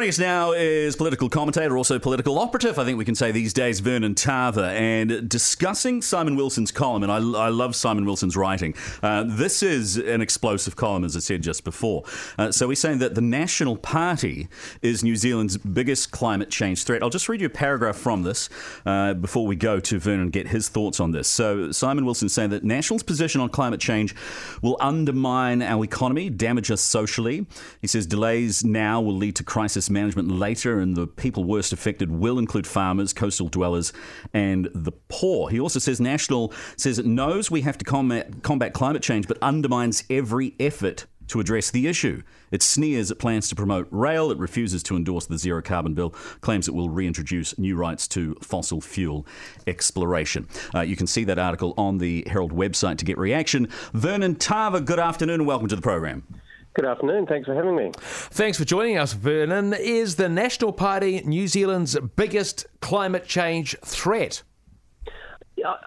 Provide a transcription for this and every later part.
Joining us now is political commentator, also political operative, I think we can say these days, Vernon Tava, and discussing Simon Wilson's column. And I, I love Simon Wilson's writing. Uh, this is an explosive column, as I said just before. Uh, so he's saying that the National Party is New Zealand's biggest climate change threat. I'll just read you a paragraph from this uh, before we go to Vernon and get his thoughts on this. So Simon Wilson saying that National's position on climate change will undermine our economy, damage us socially. He says delays now will lead to crisis management later, and the people worst affected will include farmers, coastal dwellers, and the poor. He also says National says it knows we have to combat, combat climate change, but undermines every effort to address the issue. It sneers at plans to promote rail. It refuses to endorse the zero carbon bill, claims it will reintroduce new rights to fossil fuel exploration. Uh, you can see that article on the Herald website to get reaction. Vernon Tava, good afternoon and welcome to the program. Good afternoon. Thanks for having me. Thanks for joining us, Vernon. Is the National Party New Zealand's biggest climate change threat?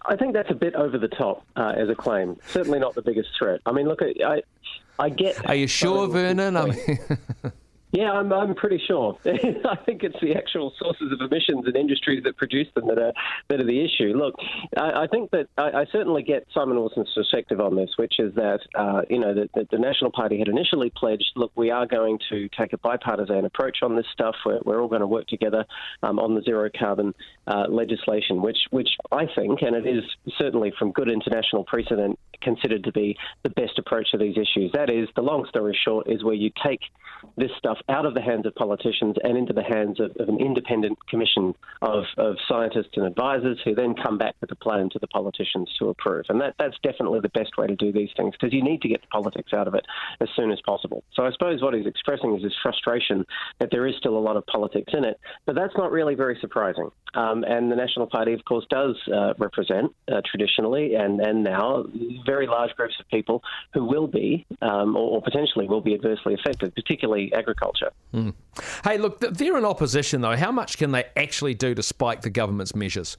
I think that's a bit over the top uh, as a claim. Certainly not the biggest threat. I mean, look, I, I get. Are you sure, Vernon? I mean... Yeah, I'm, I'm pretty sure. I think it's the actual sources of emissions and industries that produce them that are that are the issue. Look, I, I think that I, I, certainly get Simon Wilson's perspective on this, which is that uh, you know that, that, the National Party had initially pledged, look, we are going to take a bipartisan approach on this stuff. We're, we're all going to work together um, on the zero carbon uh, legislation, which which I think, and it is certainly from good international precedent, considered to be the best approach to these issues. That is, the long story short, is where you take this stuff out of the hands of politicians and into the hands of, of an independent commission of, of, scientists and advisors who then come back with a plan to the politicians to approve. And that, that's definitely the best way to do these things because you need to get the politics out of it as soon as possible. So I suppose what he's expressing is his frustration that there is still a lot of politics in it, but that's not really very surprising. Um, and the National Party, of course, does uh, represent uh, traditionally and, and now very large groups of people who will be um, or, or potentially will be adversely affected, particularly agriculture. Mm. Hey, look, they're in opposition, though. How much can they actually do to spike the government's measures?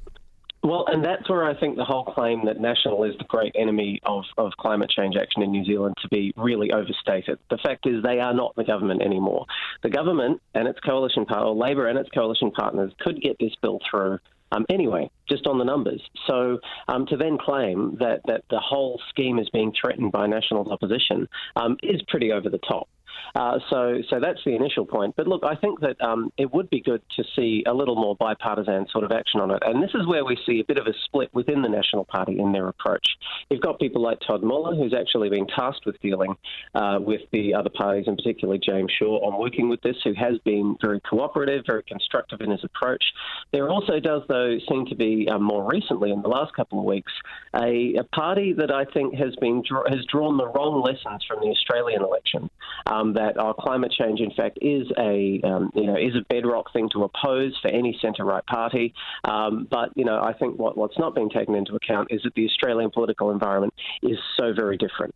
Well, and that's where I think the whole claim that National is the great enemy of, of climate change action in New Zealand to be really overstated. The fact is, they are not the government anymore. The government and its coalition partner, Labor and its coalition partners, could get this bill through um, anyway, just on the numbers. So um, to then claim that, that the whole scheme is being threatened by National's opposition um, is pretty over the top. Uh, so, so that's the initial point. But look, I think that um, it would be good to see a little more bipartisan sort of action on it. And this is where we see a bit of a split within the National Party in their approach. You've got people like Todd Muller, who's actually been tasked with dealing uh, with the other parties, and particularly James Shaw, on working with this, who has been very cooperative, very constructive in his approach. There also does, though, seem to be uh, more recently, in the last couple of weeks, a, a party that I think has been has drawn the wrong lessons from the Australian election. Um, that our climate change, in fact, is a um, you know is a bedrock thing to oppose for any centre right party. Um, but you know, I think what, what's not being taken into account is that the Australian political environment is so very different.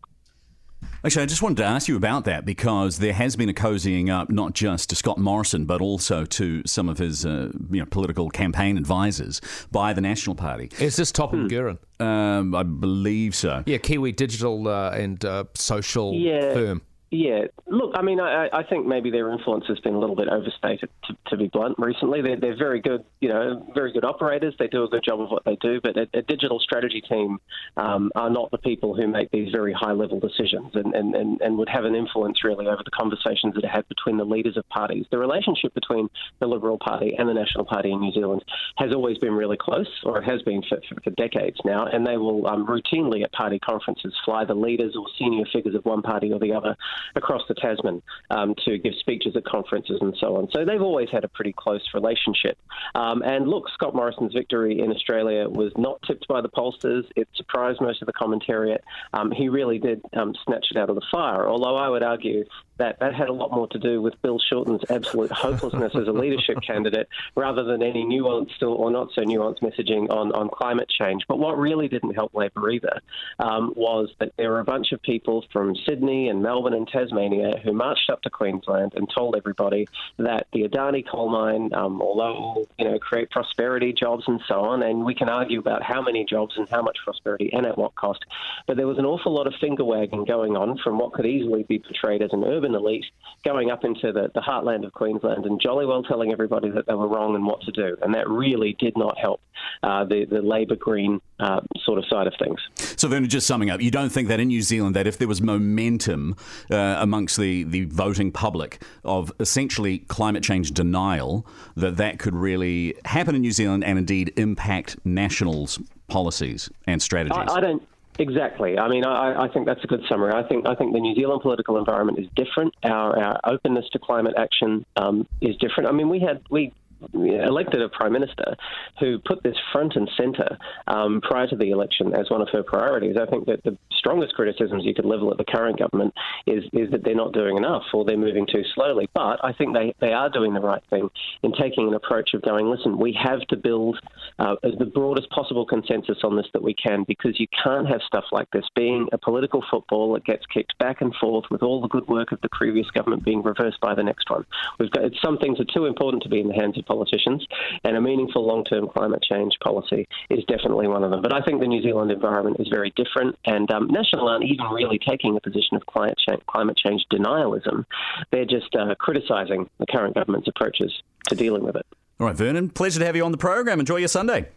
Actually, I just wanted to ask you about that because there has been a cozying up not just to Scott Morrison but also to some of his uh, you know, political campaign advisors by the National Party. Is this Topham hmm. Guerin? Um, I believe so. Yeah, Kiwi digital uh, and uh, social yeah. firm. Yeah, look, I mean, I, I think maybe their influence has been a little bit overstated, to, to be blunt. Recently, they're, they're very good, you know, very good operators. They do a good job of what they do, but a, a digital strategy team um, are not the people who make these very high-level decisions and, and, and, and would have an influence really over the conversations that are had between the leaders of parties. The relationship between the Liberal Party and the National Party in New Zealand has always been really close, or it has been for, for, for decades now, and they will um, routinely at party conferences fly the leaders or senior figures of one party or the other across the Tasman um, to give speeches at conferences and so on. So they've always had a pretty close relationship. Um, and look, Scott Morrison's victory in Australia was not tipped by the pollsters. It surprised most of the commentariat. Um, he really did um, snatch it out of the fire, although I would argue that that had a lot more to do with Bill Shorten's absolute hopelessness as a leadership candidate rather than any nuanced or not so nuanced messaging on, on climate change. But what really didn't help Labor either um, was that there were a bunch of people from Sydney and Melbourne and Tasmania who marched up to Queensland and told everybody that the Adani coal mine, um, although you know create prosperity, jobs, and so on, and we can argue about how many jobs and how much prosperity and at what cost, but there was an awful lot of finger wagging going on from what could easily be portrayed as an urban elite going up into the, the heartland of Queensland and jolly well telling everybody that they were wrong and what to do, and that really did not help uh, the the Labor Green uh, sort of side of things. So, Vernon, just summing up, you don't think that in New Zealand, that if there was momentum uh, amongst the, the voting public of essentially climate change denial, that that could really happen in New Zealand and indeed impact Nationals' policies and strategies? I, I don't. Exactly. I mean, I, I, think that's a good summary. I think I think the New Zealand political environment is different. Our, our openness to climate action um, is different. I mean, we had we elected a prime minister who put this front and centre um, prior to the election as one of her priorities. I think that the strongest criticisms you could level at the current government is is that they're not doing enough or they're moving too slowly. But I think they, they are doing the right thing in taking an approach of going, listen, we have to build uh, the broadest possible consensus on this that we can because you can't have stuff like this being a political football that gets kicked back and forth with all the good work of the previous government being reversed by the next one. We've got some things are too important to be in the hands of politicians, and a meaningful long term climate change policy is definitely one of them. But I think the New Zealand environment is very different, and um, National aren't even really taking a position of climate change, climate change denialism. They're just uh, criticising the current government's approaches to dealing with it. All right, Vernon, pleasure to have you on the program. Enjoy your Sunday.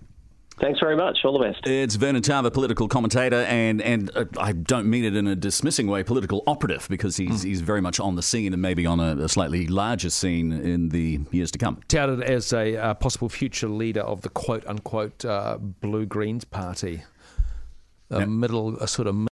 Thanks very much. All the best. It's Vernon Tava, political commentator, and and uh, I don't mean it in a dismissing way, political operative, because he's mm. he's very much on the scene and maybe on a, a, slightly larger scene in the years to come. Touted as a uh, possible future leader of the quote unquote uh, Blue Greens Party, a middle, a sort of